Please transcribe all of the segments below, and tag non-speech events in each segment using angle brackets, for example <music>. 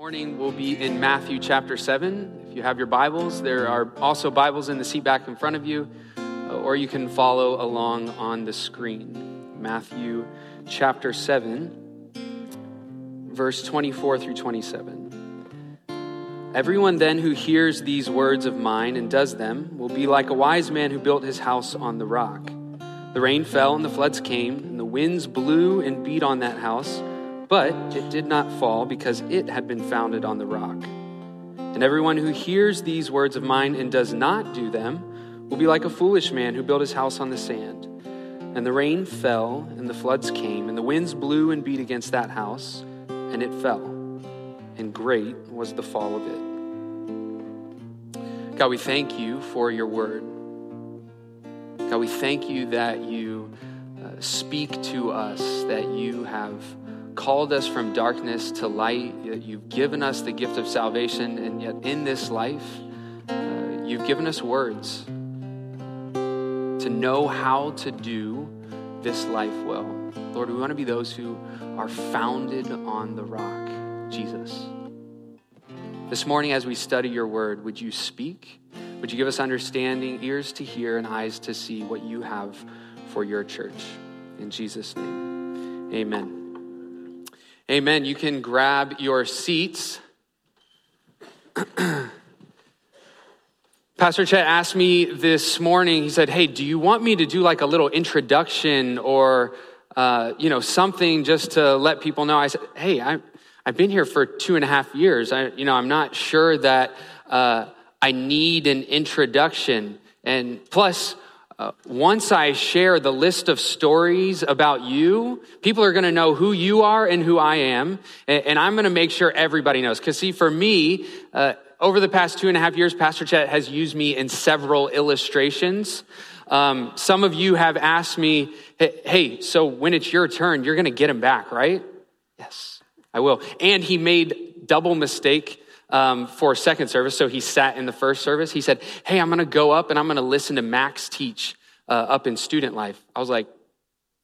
Morning will be in Matthew chapter 7. If you have your Bibles, there are also Bibles in the seat back in front of you, uh, or you can follow along on the screen. Matthew chapter 7, verse 24 through 27. Everyone then who hears these words of mine and does them will be like a wise man who built his house on the rock. The rain fell and the floods came, and the winds blew and beat on that house but it did not fall because it had been founded on the rock. And everyone who hears these words of mine and does not do them will be like a foolish man who built his house on the sand. And the rain fell, and the floods came, and the winds blew and beat against that house, and it fell. And great was the fall of it. God, we thank you for your word. God, we thank you that you uh, speak to us, that you have called us from darkness to light. You've given us the gift of salvation, and yet in this life, uh, you've given us words to know how to do this life well. Lord, we want to be those who are founded on the rock, Jesus. This morning, as we study your word, would you speak? Would you give us understanding, ears to hear, and eyes to see what you have for your church? In Jesus' name, amen. Amen. You can grab your seats. <clears throat> Pastor Chet asked me this morning, he said, Hey, do you want me to do like a little introduction or, uh, you know, something just to let people know? I said, Hey, I, I've been here for two and a half years. I, you know, I'm not sure that uh, I need an introduction. And plus, once I share the list of stories about you, people are going to know who you are and who I am. And, and I'm going to make sure everybody knows. Because, see, for me, uh, over the past two and a half years, Pastor Chet has used me in several illustrations. Um, some of you have asked me, hey, hey, so when it's your turn, you're going to get him back, right? Yes, I will. And he made double mistake um, for second service. So he sat in the first service. He said, Hey, I'm going to go up and I'm going to listen to Max teach uh, up in student life. I was like,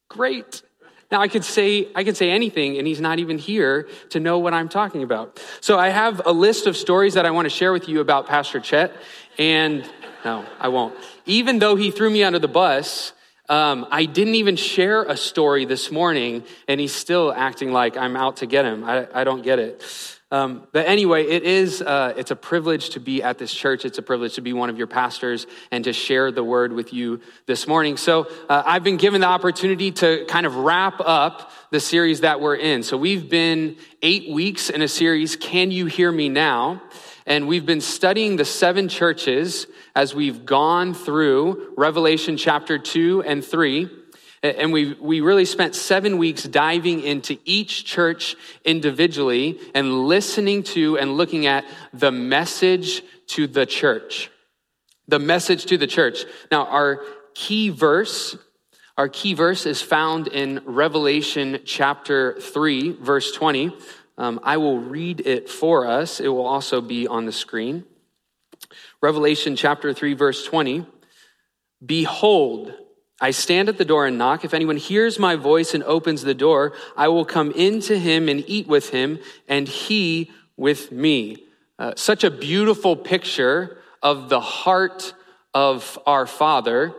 Great. Now I could say I could say anything and he's not even here to know what I'm talking about. So I have a list of stories that I want to share with you about Pastor Chet and no, I won't. Even though he threw me under the bus, um, I didn't even share a story this morning, and he's still acting like I'm out to get him. I, I don't get it. Um, but anyway, it is, uh, it's a privilege to be at this church. It's a privilege to be one of your pastors and to share the word with you this morning. So uh, I've been given the opportunity to kind of wrap up the series that we're in. So we've been eight weeks in a series, Can You Hear Me Now? And we've been studying the seven churches as we've gone through Revelation chapter two and three. And we, we really spent seven weeks diving into each church individually and listening to and looking at the message to the church. The message to the church. Now, our key verse, our key verse is found in Revelation chapter 3, verse 20. Um, I will read it for us. It will also be on the screen. Revelation chapter 3, verse 20. Behold, I stand at the door and knock. If anyone hears my voice and opens the door, I will come into him and eat with him, and he with me. Uh, such a beautiful picture of the heart of our Father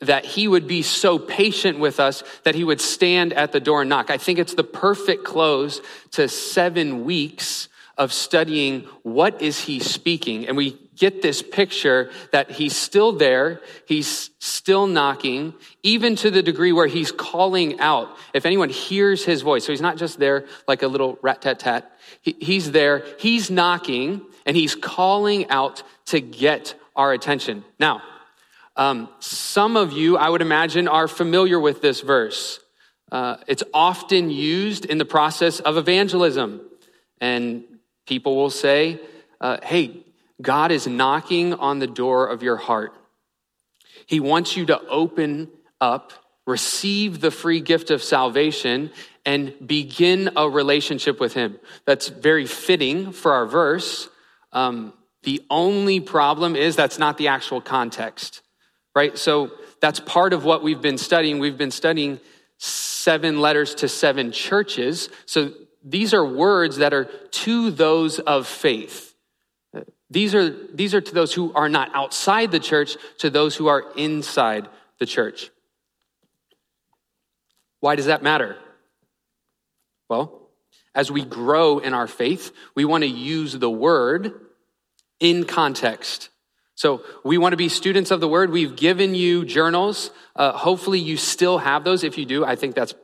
that he would be so patient with us that he would stand at the door and knock. I think it's the perfect close to seven weeks of studying what is he speaking. And we get this picture that he's still there, he's still knocking, even to the degree where he's calling out. If anyone hears his voice, so he's not just there like a little rat tat tat, he's there, he's knocking, and he's calling out to get our attention. Now, um, some of you, I would imagine, are familiar with this verse. Uh, it's often used in the process of evangelism. And people will say, uh, hey, God is knocking on the door of your heart. He wants you to open up, receive the free gift of salvation, and begin a relationship with Him. That's very fitting for our verse. Um, the only problem is that's not the actual context, right? So that's part of what we've been studying. We've been studying seven letters to seven churches. So these are words that are to those of faith. These are, these are to those who are not outside the church, to those who are inside the church. Why does that matter? Well, as we grow in our faith, we want to use the word in context. So we want to be students of the word. We've given you journals. Uh, hopefully, you still have those. If you do, I think that's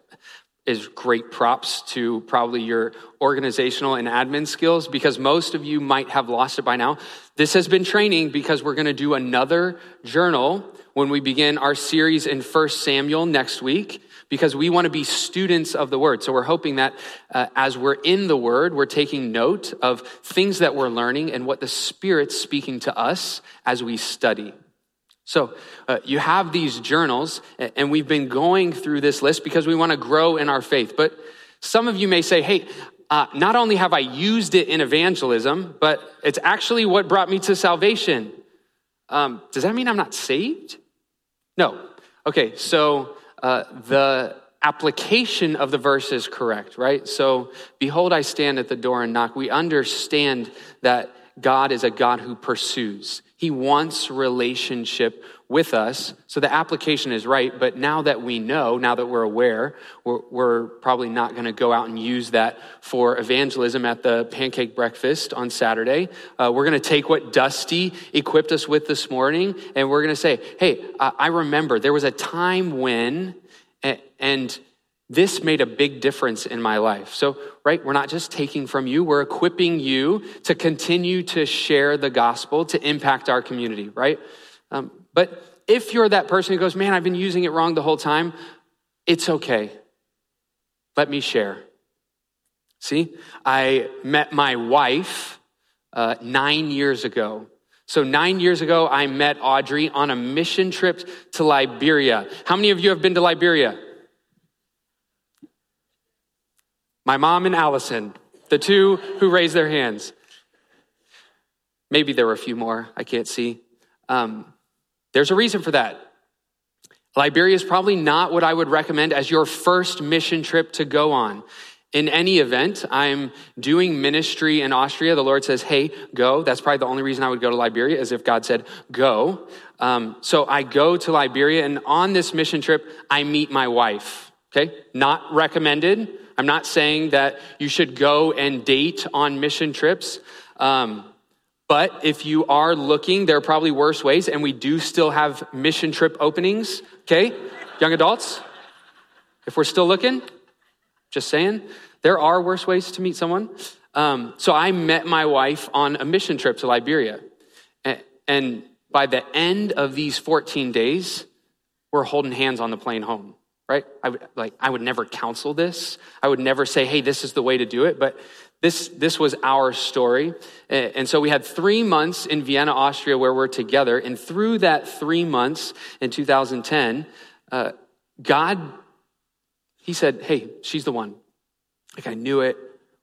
is great props to probably your organizational and admin skills because most of you might have lost it by now. This has been training because we're going to do another journal when we begin our series in 1 Samuel next week because we want to be students of the word. So we're hoping that uh, as we're in the word, we're taking note of things that we're learning and what the Spirit's speaking to us as we study. So uh, you have these journals, and we've been going through this list because we want to grow in our faith. But some of you may say, hey, uh, not only have I used it in evangelism, but it's actually what brought me to salvation. Um, does that mean I'm not saved? No. Okay, so uh, the application of the verse is correct, right? So, behold, I stand at the door and knock. We understand that God is a God who pursues. He wants relationship with us. So the application is right. But now that we know, now that we're aware, we're, we're probably not going to go out and use that for evangelism at the pancake breakfast on Saturday. Uh, we're going to take what Dusty equipped us with this morning and we're going to say, hey, I remember there was a time when, and this made a big difference in my life. So, right, we're not just taking from you, we're equipping you to continue to share the gospel to impact our community, right? Um, but if you're that person who goes, man, I've been using it wrong the whole time, it's okay. Let me share. See, I met my wife uh, nine years ago. So, nine years ago, I met Audrey on a mission trip to Liberia. How many of you have been to Liberia? My mom and Allison, the two who raised their hands. Maybe there were a few more, I can't see. Um, there's a reason for that. Liberia is probably not what I would recommend as your first mission trip to go on. In any event, I'm doing ministry in Austria. The Lord says, hey, go. That's probably the only reason I would go to Liberia, is if God said, go. Um, so I go to Liberia, and on this mission trip, I meet my wife. Okay? Not recommended. I'm not saying that you should go and date on mission trips. Um, but if you are looking, there are probably worse ways, and we do still have mission trip openings, okay? Young adults, if we're still looking, just saying, there are worse ways to meet someone. Um, so I met my wife on a mission trip to Liberia. And by the end of these 14 days, we're holding hands on the plane home right? I would, like, I would never counsel this. I would never say, hey, this is the way to do it. But this, this was our story. And so we had three months in Vienna, Austria, where we're together. And through that three months in 2010, uh, God, He said, hey, she's the one. Like, I knew it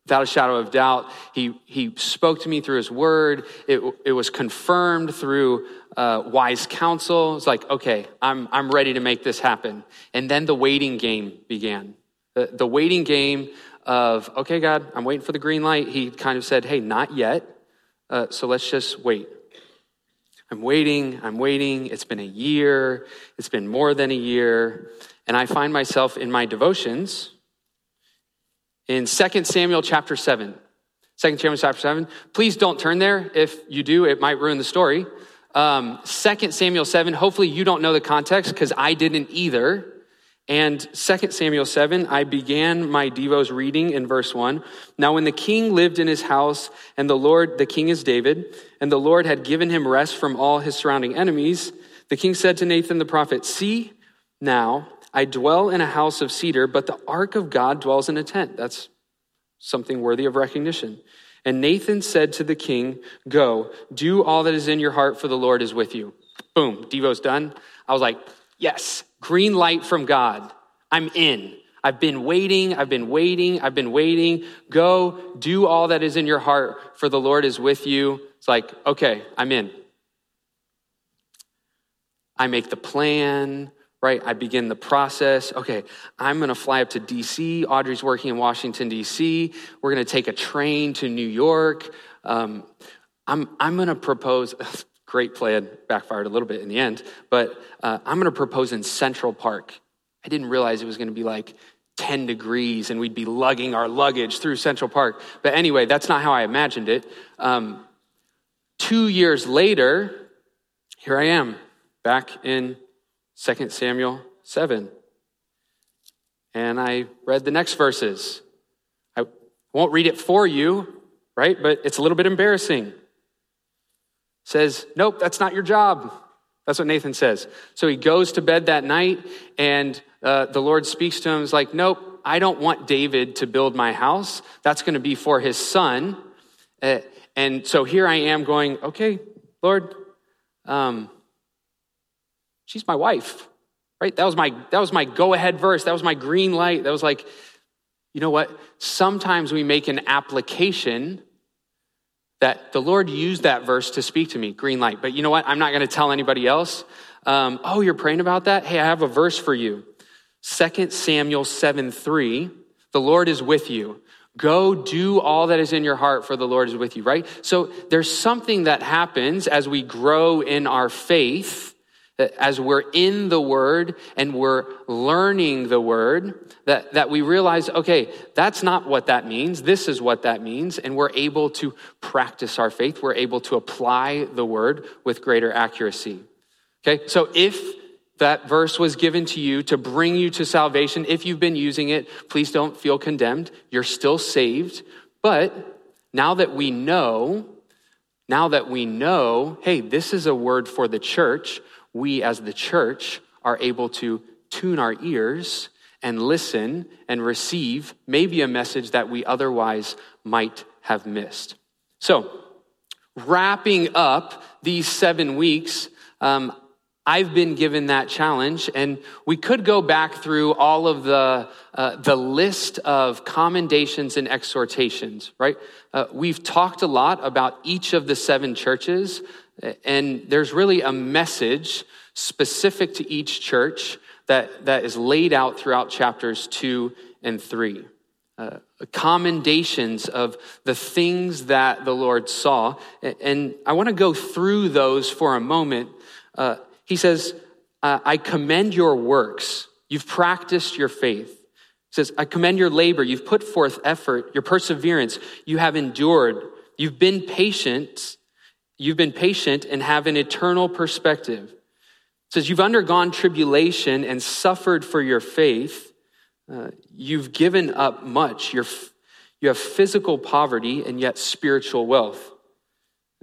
without a shadow of doubt. He, he spoke to me through his word. It, it was confirmed through uh, wise counsel. It's like, okay, I'm, I'm ready to make this happen. And then the waiting game began. The, the waiting game of, okay, God, I'm waiting for the green light. He kind of said, hey, not yet. Uh, so let's just wait. I'm waiting, I'm waiting. It's been a year, it's been more than a year. And I find myself in my devotions in 2 Samuel chapter 7. 2 Samuel chapter 7. Please don't turn there. If you do, it might ruin the story. Um, 2 Samuel 7. Hopefully, you don't know the context because I didn't either. And 2 Samuel 7, I began my Devos reading in verse 1. Now, when the king lived in his house, and the Lord, the king is David, and the Lord had given him rest from all his surrounding enemies, the king said to Nathan the prophet, See, now I dwell in a house of cedar, but the ark of God dwells in a tent. That's something worthy of recognition. And Nathan said to the king, Go, do all that is in your heart, for the Lord is with you. Boom, Devo's done. I was like, Yes, green light from God. I'm in. I've been waiting, I've been waiting, I've been waiting. Go, do all that is in your heart, for the Lord is with you. It's like, okay, I'm in. I make the plan, right? I begin the process. Okay, I'm going to fly up to DC. Audrey's working in Washington, DC. We're going to take a train to New York. Um, I'm, I'm going to propose. <laughs> Great plan, backfired a little bit in the end, but uh, I'm going to propose in Central Park. I didn't realize it was going to be like 10 degrees and we'd be lugging our luggage through Central Park. But anyway, that's not how I imagined it. Um, two years later, here I am back in 2 Samuel 7. And I read the next verses. I won't read it for you, right? But it's a little bit embarrassing. Says, Nope, that's not your job. That's what Nathan says. So he goes to bed that night, and uh, the Lord speaks to him. He's like, Nope, I don't want David to build my house. That's going to be for his son. Uh, and so here I am going, Okay, Lord, um, she's my wife right that was my that was my go ahead verse that was my green light that was like you know what sometimes we make an application that the lord used that verse to speak to me green light. But you know what? I'm not going to tell anybody else. Um, oh you're praying about that? Hey i have a verse for you. 2 samuel 7 3 the lord is with you. Go do all that is in your heart, for the Lord is with you, right? So there's something that happens as we grow in our faith Uh, as we're in the word and we're learning the word, that, that we realize, okay, that's not what that means. This is what that means. And we're able to practice our faith. We're able to apply the word with greater accuracy. Okay. So if that verse was given to you to bring you to salvation, if you've been using it, please don't feel condemned. You're still saved. But now that we know, now that we know, hey, this is a word for the church, we as the church are able to tune our ears and listen and receive maybe a message that we otherwise might have missed. So, wrapping up these seven weeks, um, I've been given that challenge, and we could go back through all of the uh, the list of commendations and exhortations. Right? Uh, we've talked a lot about each of the seven churches, and there's really a message specific to each church that, that is laid out throughout chapters two and three. Uh, commendations of the things that the Lord saw. And I want to go through those for a moment. Uh, he says, I commend your works. You've practiced your faith. He says, I commend your labor. You've put forth effort, your perseverance. You have endured. You've been patient You've been patient and have an eternal perspective. It says, You've undergone tribulation and suffered for your faith. Uh, you've given up much. You're, you have physical poverty and yet spiritual wealth.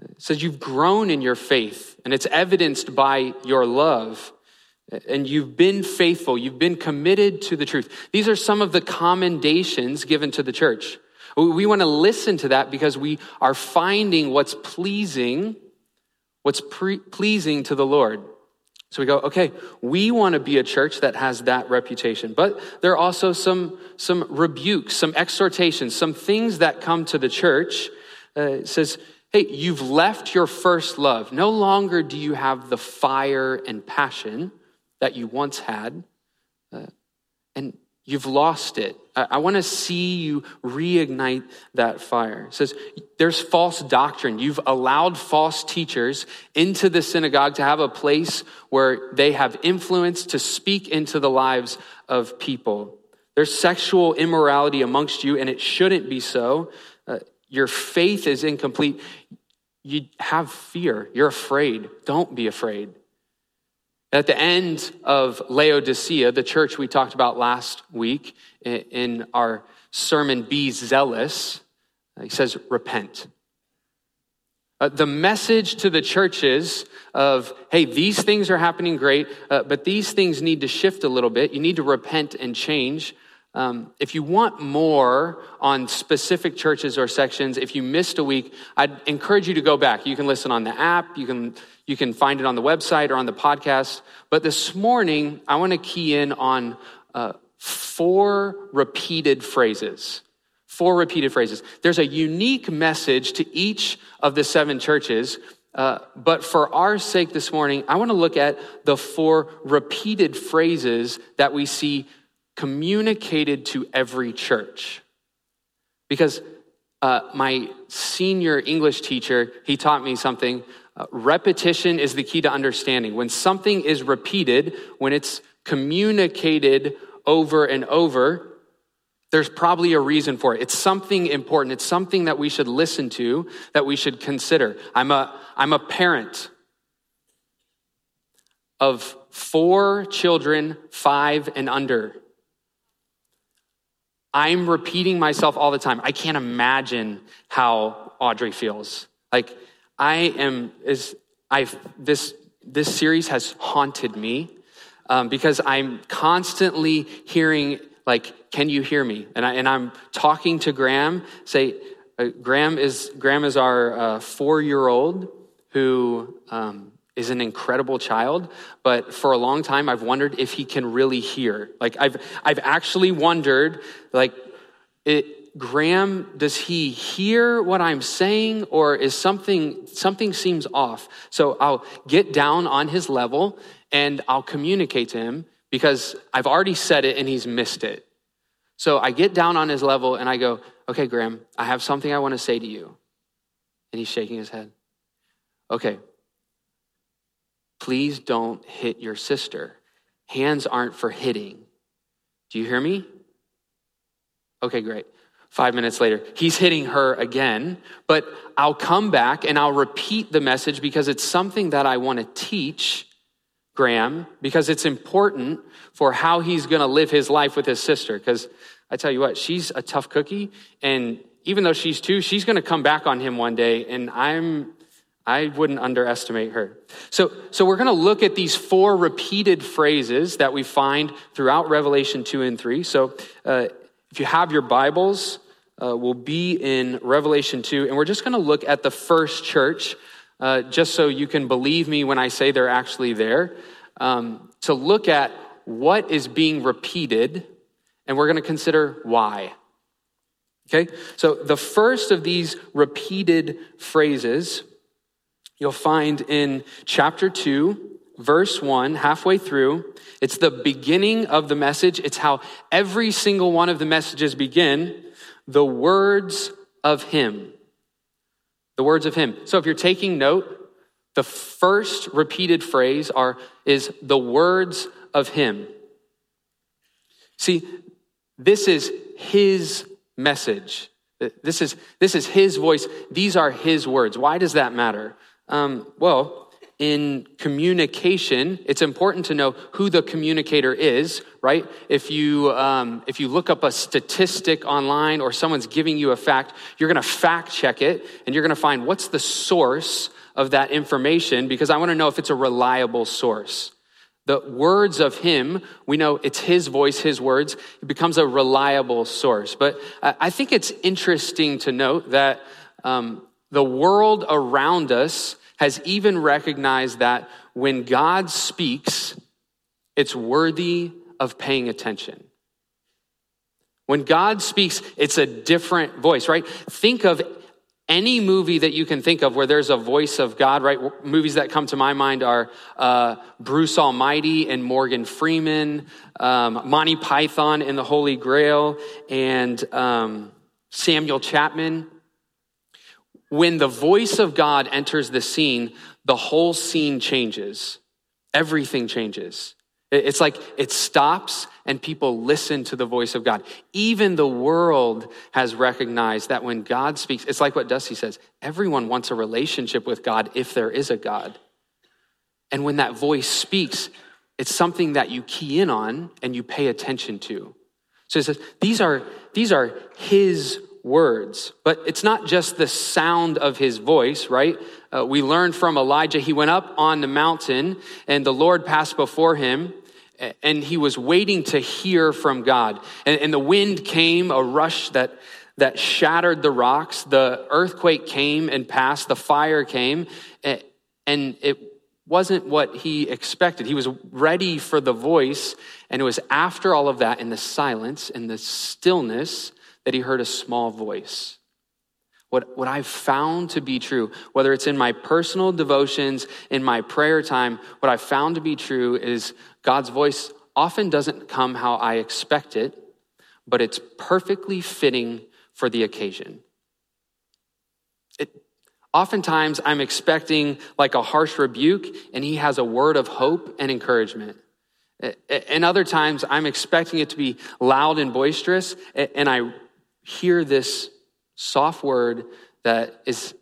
It says, You've grown in your faith, and it's evidenced by your love. And you've been faithful. You've been committed to the truth. These are some of the commendations given to the church. We want to listen to that because we are finding what's pleasing, what's pre- pleasing to the Lord. So we go, okay, we want to be a church that has that reputation. But there are also some, some rebukes, some exhortations, some things that come to the church. Uh, says, hey, you've left your first love. No longer do you have the fire and passion that you once had. Uh, and You've lost it. I, want to see you reignite that fire. It says there's false doctrine. You've allowed false teachers into the synagogue to have a place where they have influence to speak into the lives of people. There's sexual immorality amongst you, and it shouldn't be so. Uh, your faith is incomplete. You have fear. You're afraid. Don't be afraid. At the end of Laodicea, the church we talked about last week in our sermon, Be Zealous, he says, Repent. Uh, the message to the churches of, hey, these things are happening great, uh, but these things need to shift a little bit. You need to repent and change. Um, if you want more on specific churches or sections, if you missed a week, I'd encourage you to go back. You can listen on the app, you can, you can find it on the website or on the podcast. But this morning, I want to key in on uh, four repeated phrases. Four repeated phrases. There's a unique message to each of the seven churches, Uh, but for our sake this morning, I want to look at the four repeated phrases that we see communicated to every church. Because uh, my senior English teacher, he taught me something. Uh, repetition is the key to understanding. When something is repeated, when it's communicated over and over, there's probably a reason for it. It's something important. It's something that we should listen to, that we should consider. I'm a, I'm a parent of four children, five and under. I'm repeating myself all the time. I can't imagine how Audrey feels. Like I am is I this this series has haunted me um, because I'm constantly hearing like, "Can you hear me?" And I and I'm talking to Graham. Say, uh, Graham is Graham is our uh, four year old who um, is an incredible child, but for a long time I've wondered if he can really hear. Like I've I've actually wondered, like, it, Graham, does he hear what I'm saying, or is something something seems off? So I'll get down on his level and I'll communicate to him because I've already said it and he's missed it. So I get down on his level and I go, "Okay, Graham, I have something I want to say to you," and he's shaking his head. Okay, Please don't hit your sister. Hands aren't for hitting. Do you hear me? Okay, great. Five minutes later, he's hitting her again, but I'll come back and I'll repeat the message because it's something that I want to teach Graham because it's important for how he's going to live his life with his sister. Because I tell you what, she's a tough cookie. And even though she's two, she's going to come back on him one day. And I'm I wouldn't underestimate her. So, so we're going to look at these four repeated phrases that we find throughout Revelation 2 and 3. So uh, if you have your Bibles, uh, we'll be in Revelation 2, and we're just going to look at the first church, uh, just so you can believe me when I say they're actually there, um, to look at what is being repeated, and we're going to consider why. Okay? So the first of these repeated phrases you'll find in chapter 2, verse 1, halfway through. It's the beginning of the message. It's how every single one of the messages begin the words of Him. The words of Him. So if you're taking note, the first repeated phrase are, is the words of Him. See, this is His message. This is, this is His voice. These are His words. Why does that matter? Um, well, in communication, it's important to know who the communicator is, right? If you, um, if you look up a statistic online or someone's giving you a fact, you're going to fact check it and you're going to find what's the source of that information because I want to know if it's a reliable source. The words of him, we know it's his voice, his words. It becomes a reliable source. But I think it's interesting to note that um, the world around us has even recognized that when God speaks, it's worthy of paying attention. When God speaks, it's a different voice, right? Think of any movie that you can think of where there's a voice of God, right? Movies that come to my mind are uh, Bruce Almighty and Morgan Freeman, um, Monty Python and the Holy Grail, and um, Samuel Chapman. When the voice of God enters the scene, the whole scene changes. Everything changes. It's like it stops and people listen to the voice of God. Even the world has recognized that when God speaks, it's like what Dusty says everyone wants a relationship with God if there is a God. And when that voice speaks, it's something that you key in on and you pay attention to. So it says, these are, these are his words. But it's not just the sound of his voice, right? Uh, we learned from Elijah, he went up on the mountain and the Lord passed before him and he was waiting to hear from God. And, and the wind came, a rush that, that shattered the rocks. The earthquake came and passed. The fire came and it wasn't what he expected. He was ready for the voice. And it was after all of that in the silence and the stillness that he heard a small voice. what, what I've found to be true, whether it's in my personal devotions, in my prayer time, what I've found to be true is God's voice often doesn't come how I expect it, but it's perfectly fitting for the occasion. It, oftentimes, I'm expecting like a harsh rebuke, and he has a word of hope and encouragement. And other times, I'm expecting it to be loud and boisterous, and I hear this soft word that is,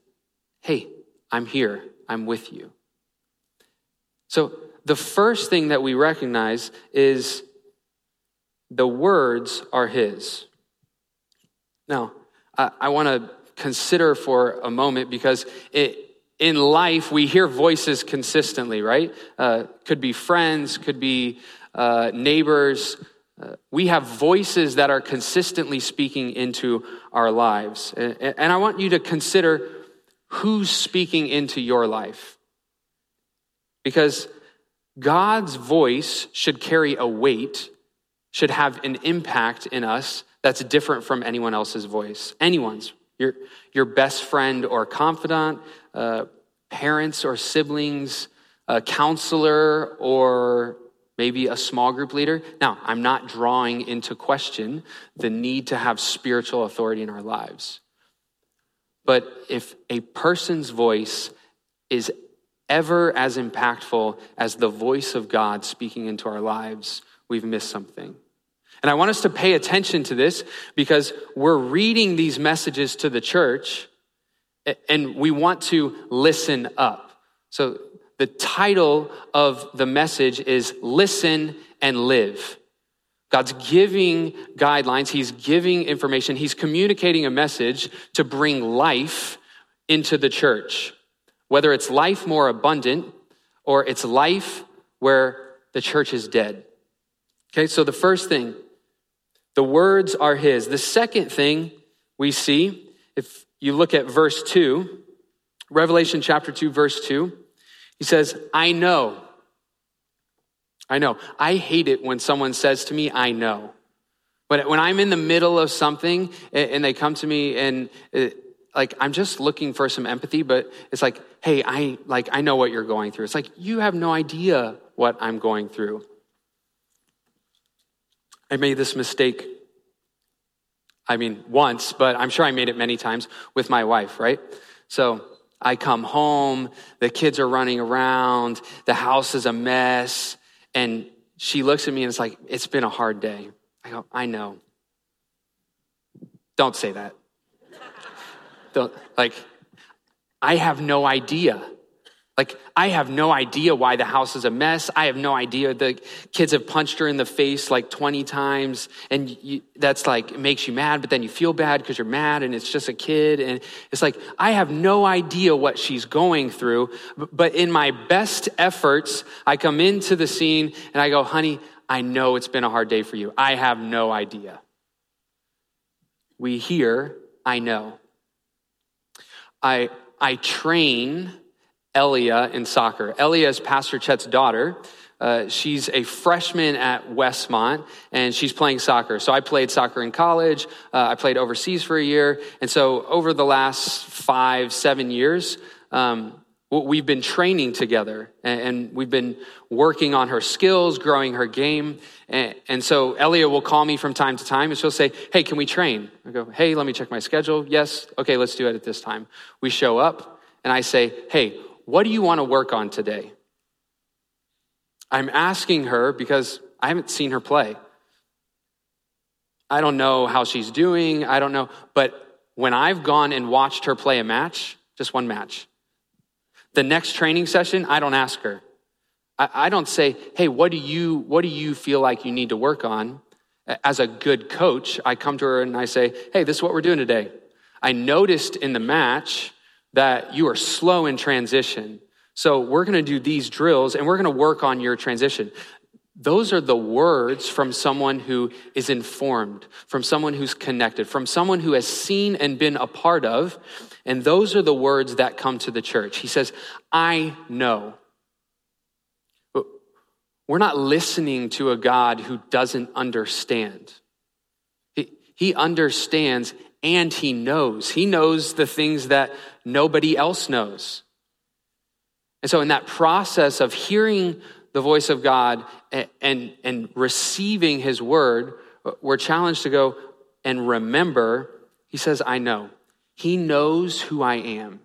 hey, I'm here, I'm with you. So, the first thing that we recognize is the words are His. Now, I, I want to consider for a moment because it, in life we hear voices consistently, right? Uh, could be friends, could be uh, neighbors. We have voices that are consistently speaking into our lives. And, and I want you to consider who's speaking into your life. Because God's voice should carry a weight, should have an impact in us that's different from anyone else's voice. Anyone's. Your, your best friend or confidant, uh, parents or siblings, a counselor, or maybe a small group leader. Now, I'm not drawing into question the need to have spiritual authority in our lives. But if a person's voice is ever as impactful as the voice of God speaking into our lives, we've missed something. And I want us to pay attention to this because we're reading these messages to the church and we want to listen up. So the title of the message is Listen and Live. God's giving guidelines, He's giving information, He's communicating a message to bring life into the church whether it's life more abundant or it's life where the church is dead. Okay, so the first thing, the words are his. The second thing we see, if you look at verse 2, Revelation chapter 2, verse 2, he says, I know. I know. I hate it when someone says to me, I know. But when I'm in the middle of something and they come to me and uh, like I'm just looking for some empathy, but it's like, hey, I like I know what you're going through. It's like you have no idea what I'm going through. I made this mistake. I mean, once, but I'm sure I made it many times with my wife, right? So I come home, the kids are running around, the house is a mess, and she looks at me and it's like, it's been a hard day. I go, I know. Don't say that. Don't, like, I have no idea. Like, I have no idea why the house is a mess. I have no idea the kids have punched her in the face like 20 times. And you, that's like, makes you mad, but then you feel bad because you're mad and it's just a kid. And it's like, I have no idea what she's going through. But in my best efforts, I come into the scene and I go, honey, I know it's been a hard day for you. I have no idea. We hear, I know. I, I train Elia in soccer. Elia is Pastor Chet's daughter. Uh, she's a freshman at Westmont and she's playing soccer. So I played soccer in college. Uh, I played overseas for a year. And so over the last five, seven years, um, we've been training together and we've been working on her skills, growing her game. And so Elia will call me from time to time and she'll say, Hey, can we train? I go, Hey, let me check my schedule. Yes. Okay, let's do it at this time. We show up and I say, Hey, what do you want to work on today? I'm asking her because I haven't seen her play. I don't know how she's doing. I don't know. But when I've gone and watched her play a match, just one match, the next training session, I don't ask her. I, don't say, hey, what do you what do you feel like you need to work on? As a good coach, I come to her and I say, hey, this is what we're doing today. I noticed in the match that you are slow in transition. So we're going to do these drills and we're going to work on your transition. Those are the words from someone who is informed, from someone who's connected, from someone who has seen and been a part of. And those are the words that come to the church. He says, I know. We're not listening to a God who doesn't understand. He, he understands and he knows. He knows the things that nobody else knows. And so, in that process of hearing the voice of God and, and, and receiving his word, we're challenged to go and remember, he says, I know. He knows who I am.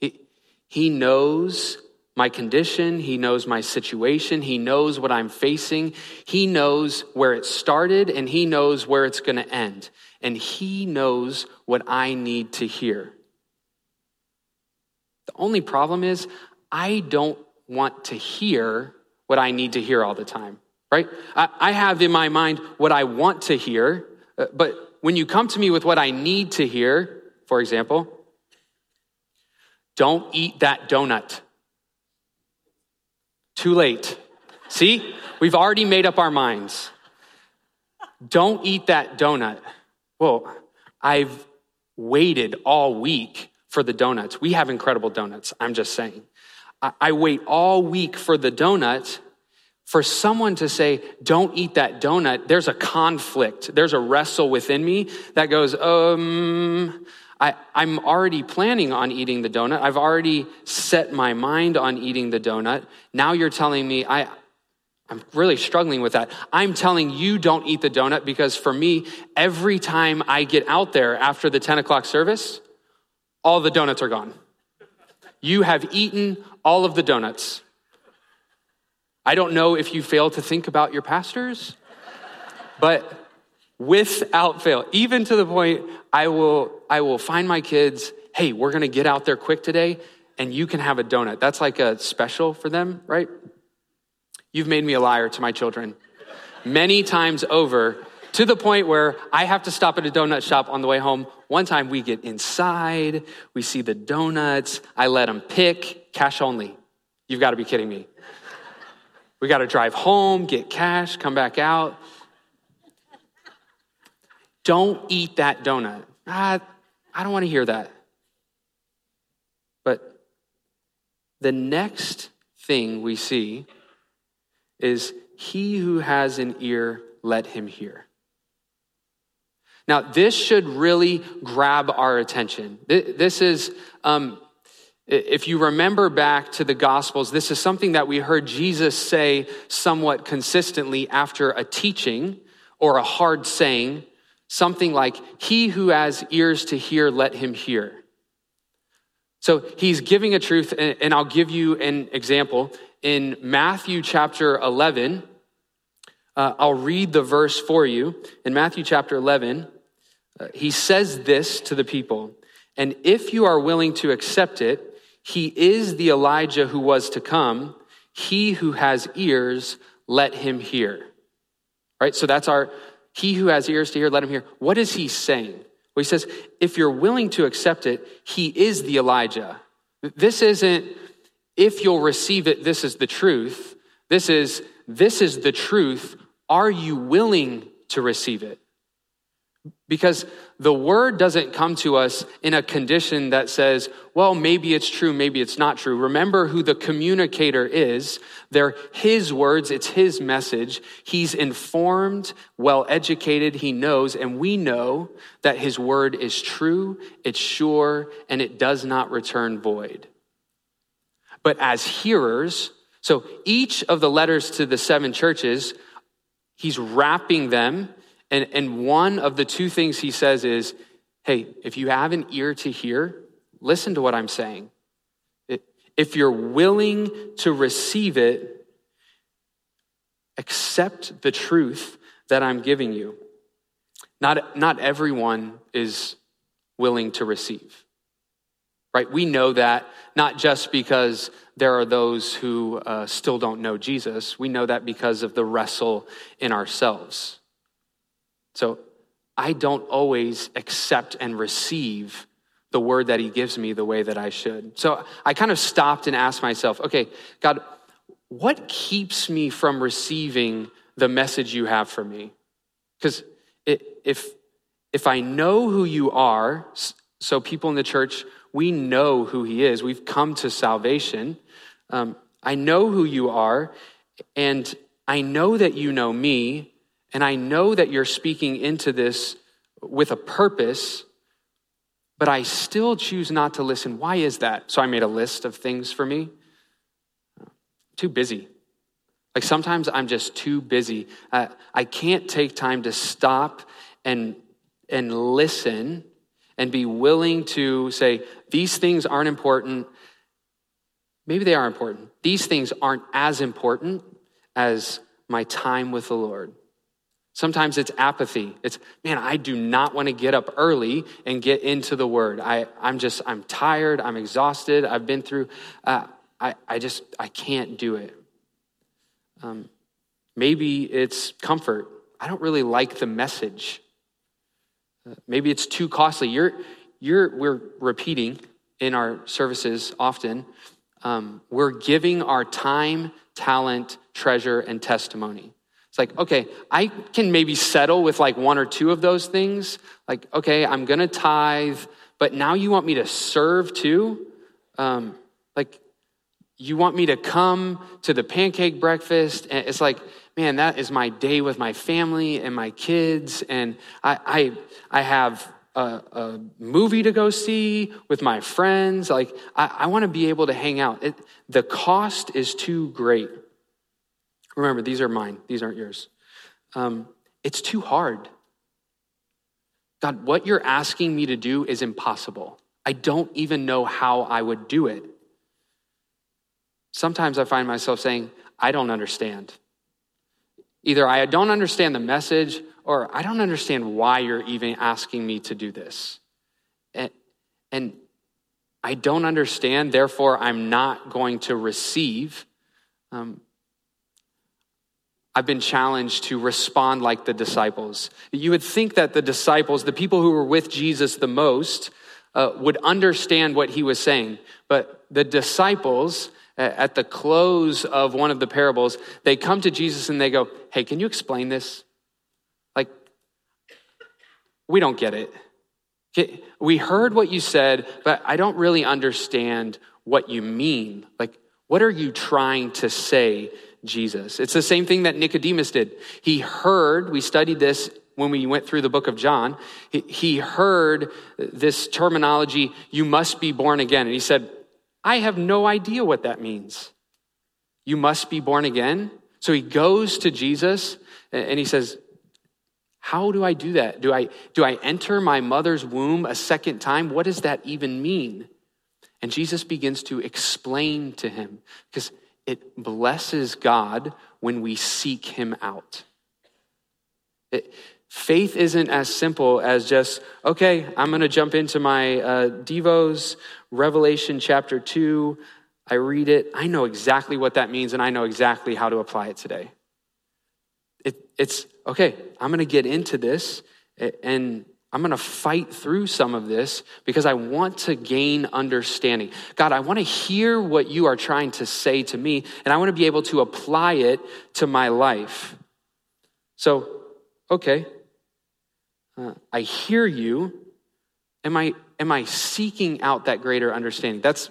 He, he knows my condition. He knows my situation. He knows what I'm facing. He knows where it started and he knows where it's going to end. And he knows what I need to hear. The only problem is, I don't want to hear what I need to hear all the time, right? I, I have in my mind what I want to hear, uh, but when you come to me with what I need to hear, for example, don't eat that donut. Too late. See, we've already made up our minds. Don't eat that donut. Well, I've waited all week for the donuts. We have incredible donuts, I'm just saying. I wait all week for the donut. For someone to say, don't eat that donut, there's a conflict. There's a wrestle within me that goes, um, I, I'm already planning on eating the donut. I've already set my mind on eating the donut. Now you're telling me I, I'm really struggling with that. I'm telling you don't eat the donut because for me, every time I get out there after the 10 o'clock service, all the donuts are gone. You have eaten all of the donuts. I don't know if you fail to think about your pastors, but without fail, even to the point I will, I will find my kids, hey, we're gonna get out there quick today and you can have a donut. That's like a special for them, right? You've made me a liar to my children many times over to the point where I have to stop at a donut shop on the way home. One time we get inside, we see the donuts, I let them pick, cash only. You've got to be kidding me. We got to drive home, get cash, come back out. Don't eat that donut. Ah, I don't want to hear that. But the next thing we see is he who has an ear, let him hear. Now, this should really grab our attention. This is, um, if you remember back to the Gospels, this is something that we heard Jesus say somewhat consistently after a teaching or a hard saying, something like, He who has ears to hear, let him hear. So he's giving a truth, and I'll give you an example. In Matthew chapter 11, uh, I'll read the verse for you. In Matthew chapter 11, uh, he says this to the people And if you are willing to accept it, he is the Elijah who was to come. He who has ears, let him hear. Right? So that's our, he who has ears to hear, let him hear. What is he saying? Well, he says, if you're willing to accept it, he is the Elijah. This isn't, if you'll receive it, this is the truth. This is, this is the truth. Are you willing to receive it? Because the word doesn't come to us in a condition that says, well, maybe it's true, maybe it's not true. Remember who the communicator is. They're his words, it's his message. He's informed, well educated, he knows, and we know that his word is true, it's sure, and it does not return void. But as hearers, so each of the letters to the seven churches, he's wrapping them and, and one of the two things he says is, hey, if you have an ear to hear, listen to what I'm saying. If you're willing to receive it, accept the truth that I'm giving you. Not, not everyone is willing to receive, right? We know that not just because there are those who uh, still don't know Jesus, we know that because of the wrestle in ourselves. So I don't always accept and receive the word that he gives me the way that I should. So I kind of stopped and asked myself, okay, God, what keeps me from receiving the message you have for me? Because if, if I know who you are, so people in the church, we know who he is, we've come to salvation. Um, I know who you are, and I know that you know me, and I know that you're speaking into this with a purpose, but I still choose not to listen. Why is that? So I made a list of things for me. Too busy. Like sometimes I'm just too busy. Uh, I can't take time to stop and, and listen and be willing to say, these things aren't important. Maybe they are important. These things aren't as important as my time with the Lord. Sometimes it's apathy. It's, man, I do not want to get up early and get into the word. I, I'm just, I'm tired. I'm exhausted. I've been through, uh, I, I just, I can't do it. Um, maybe it's comfort. I don't really like the message. Maybe it's too costly. You're, you're, we're repeating in our services often. Um, we're giving our time, talent, treasure, and testimony. It's like, okay, I can maybe settle with like one or two of those things. Like, okay, I'm going to tithe, but now you want me to serve too? Um, like, you want me to come to the pancake breakfast? And it's like, man, that is my day with my family and my kids. And I, I, I have a, a, movie to go see with my friends. Like, I, I want to be able to hang out. It, the cost is too great. Remember, these are mine, these aren't yours. Um, it's too hard. God, what you're asking me to do is impossible. I don't even know how I would do it. Sometimes I find myself saying, I don't understand. Either I don't understand the message or I don't understand why you're even asking me to do this. And, and I don't understand, therefore, I'm not going to receive. Um, I've been challenged to respond like the disciples. You would think that the disciples, the people who were with Jesus the most, uh, would understand what he was saying. But the disciples, at the close of one of the parables, they come to Jesus and they go, Hey, can you explain this? Like, we don't get it. We heard what you said, but I don't really understand what you mean. Like, what are you trying to say, Jesus? It's the same thing that Nicodemus did. He heard, we studied this when we went through the book of John. He heard this terminology, you must be born again. And he said, I have no idea what that means. You must be born again. So he goes to Jesus and he says, How do I do that? Do I, do I enter my mother's womb a second time? What does that even mean? And Jesus begins to explain to him because it blesses God when we seek him out. It, Faith isn't as simple as just, okay, I'm going to jump into my uh, Devos, Revelation chapter 2. I read it. I know exactly what that means, and I know exactly how to apply it today. It, it's, okay, I'm going to get into this, and I'm going to fight through some of this because I want to gain understanding. God, I want to hear what you are trying to say to me, and I want to be able to apply it to my life. So, okay, uh, I hear you. Am I, am I seeking out that greater understanding? That's,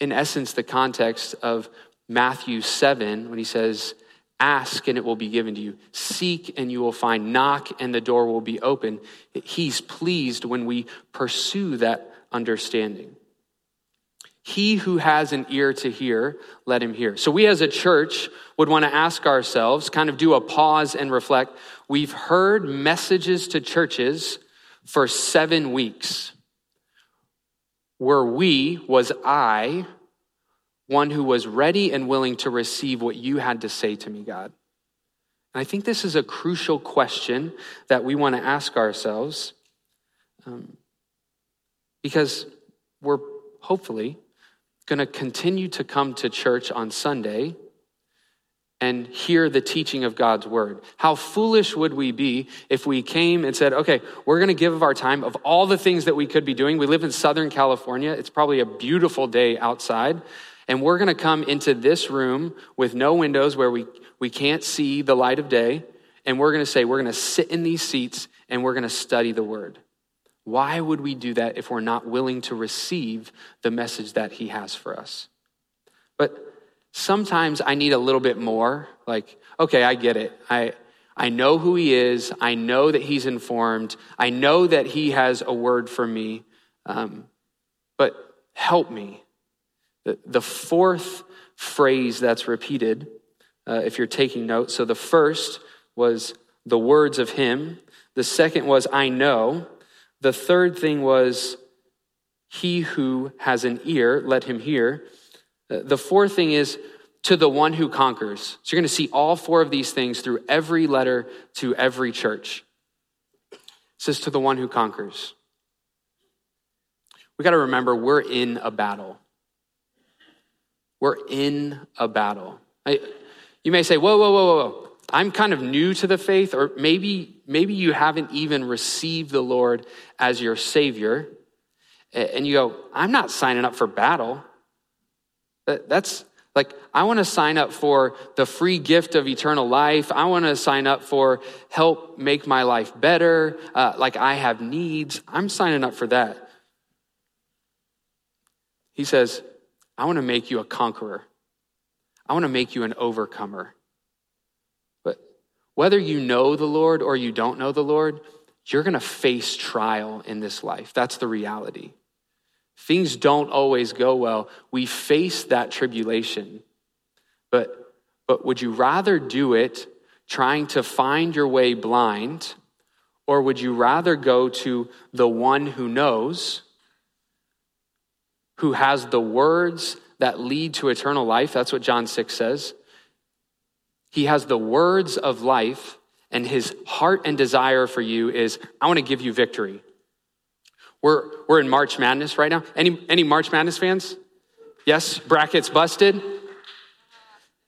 in essence, the context of Matthew 7 when he says, Ask and it will be given to you. Seek and you will find. Knock and the door will be open. He's pleased when we pursue that understanding. He who has an ear to hear, let him hear. So we as a church would want to ask ourselves, kind of do a pause and reflect. We've heard messages to churches for seven weeks. Were we, was I, one who was ready and willing to receive what you had to say to me, God? And I think this is a crucial question that we want to ask ourselves um, because we're hopefully going to continue to come to church on Sunday and hear the teaching of God's word. How foolish would we be if we came and said, okay, we're going to give of our time of all the things that we could be doing. We live in Southern California. It's probably a beautiful day outside. And we're going to come into this room with no windows where we, we can't see the light of day. And we're going to say, we're going to sit in these seats and we're going to study the word. Why would we do that if we're not willing to receive the message that he has for us? But sometimes I need a little bit more. Like, okay, I get it. I, I know who he is. I know that he's informed. I know that he has a word for me. Um, but help me. The, the fourth phrase that's repeated, uh, if you're taking notes, so the first was the words of him, the second was I know, the third thing was he who has an ear, let him hear. The fourth thing is to the one who conquers. So you're going to see all four of these things through every letter to every church. It says to the one who conquers. We got to remember we're in a battle. We're in a battle. I, you may say, whoa, whoa, whoa, whoa. I'm kind of new to the faith, or maybe, maybe you haven't even received the Lord as your Savior. And you go, I'm not signing up for battle. That's like, I want to sign up for the free gift of eternal life. I want to sign up for help make my life better. Uh, like, I have needs. I'm signing up for that. He says, I want to make you a conqueror. I want to make you an overcomer. But whether you know the Lord or you don't know the Lord, you're going to face trial in this life. That's the reality. Things don't always go well. We face that tribulation. But, but would you rather do it trying to find your way blind, or would you rather go to the one who knows? who has the words that lead to eternal life. That's what John 6 says. He has the words of life, and his heart and desire for you is, I want to give you victory. We're, we're in March Madness right now. Any, any March Madness fans? Yes? Brackets busted?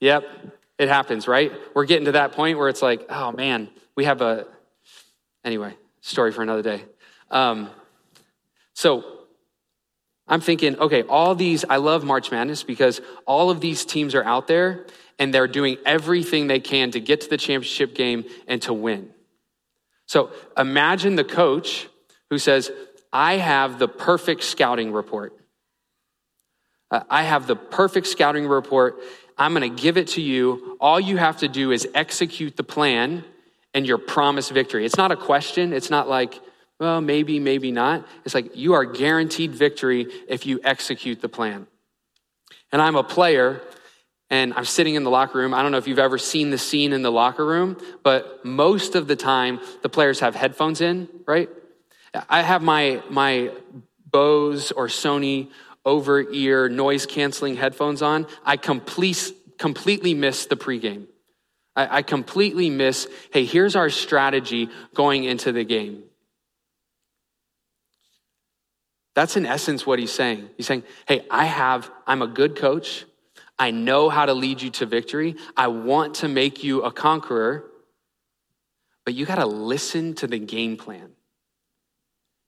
Yep, it happens, right? We're getting to that point where it's like, oh man, we have a, anyway, story for another day. Um, so I'm thinking, okay, all these, I love March Madness because all of these teams are out there and they're doing everything they can to get to the championship game and to win. So imagine the coach who says, I have the perfect scouting report. Uh, I have the perfect scouting report. I'm going to give it to you. All you have to do is execute the plan and your promised victory. It's not a question. It's not like, well, maybe, maybe not. It's like you are guaranteed victory if you execute the plan. And I'm a player and I'm sitting in the locker room. I don't know if you've ever seen the scene in the locker room, but most of the time the players have headphones in, right? I have my, my Bose or Sony over ear noise canceling headphones on. I complete, completely miss the pregame. I, I completely miss, hey, here's our strategy going into the game. That's in essence what he's saying. He's saying, Hey, I have, I'm a good coach. I know how to lead you to victory. I want to make you a conqueror, but you got to listen to the game plan.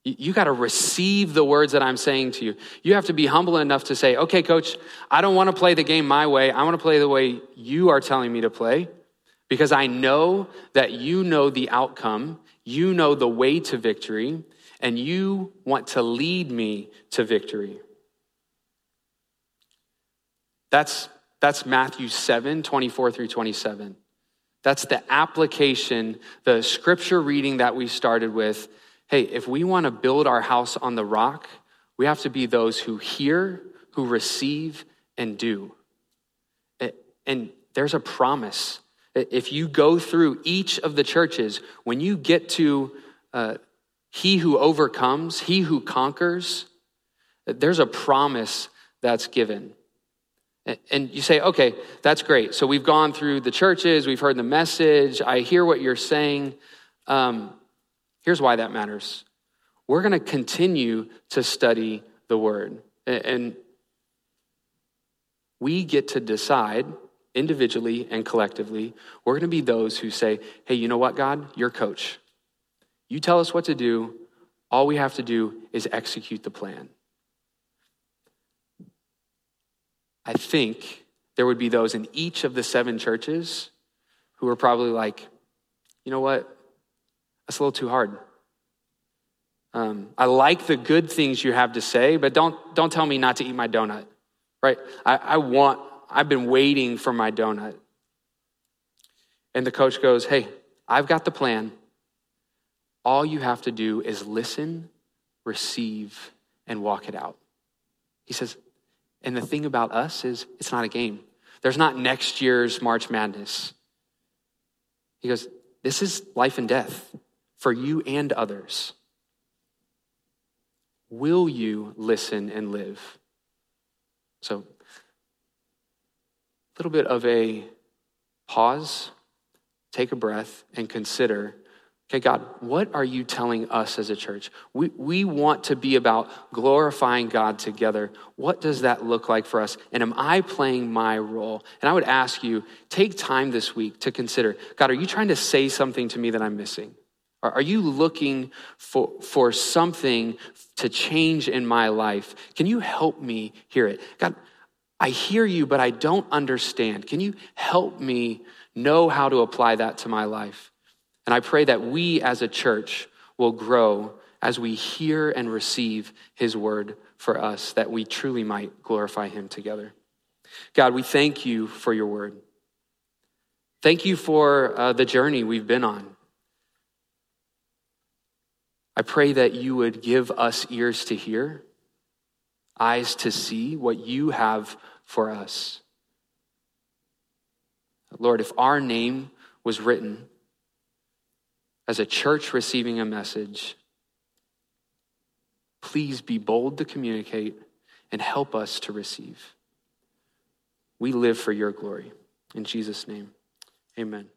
You got to receive the words that I'm saying to you. You have to be humble enough to say, okay, coach, I don't want to play the game my way. I want to play the way you are telling me to play because I know that you know the outcome. You know the way to victory and you want to lead me to victory. That's, that's Matthew 7 24 through 27. That's the application, the scripture reading that we started with. Hey, if we want to build our house on the rock, we have to be those who hear, who receive, and do. And there's a promise. If you go through each of the churches, when you get to uh, he who overcomes, he who conquers, there's a promise that's given. And you say, okay, that's great. So we've gone through the churches, we've heard the message, I hear what you're saying. Um, here's why that matters we're going to continue to study the word. And we get to decide individually and collectively, we're going to be those who say, hey, you know what, God? You're coach. You tell us what to do. All we have to do is execute the plan. I think there would be those in each of the seven churches who are probably like, you know what? That's a little too hard. Um, I like the good things you have to say, but don't, don't tell me not to eat my donut, right? I, I want, I've been waiting for my donut. And the coach goes, hey, I've got the plan. All you have to do is listen, receive, and walk it out. He says, and the thing about us is it's not a game. There's not next year's March Madness. He goes, This is life and death for you and others. Will you listen and live? So, a little bit of a pause, take a breath, and consider Okay, God, what are you telling us as a church? We, we want to be about glorifying God together. What does that look like for us? And am I playing my role? And I would ask you, take time this week to consider God, are you trying to say something to me that I'm missing? Are you looking for, for something to change in my life? Can you help me hear it? God, I hear you, but I don't understand. Can you help me know how to apply that to my life? And I pray that we as a church will grow as we hear and receive his word for us, that we truly might glorify him together. God, we thank you for your word. Thank you for uh, the journey we've been on. I pray that you would give us ears to hear, eyes to see what you have for us. Lord, if our name was written as a church receiving a message, please be bold to communicate and help us to receive. We live for your glory. In Jesus' name, amen.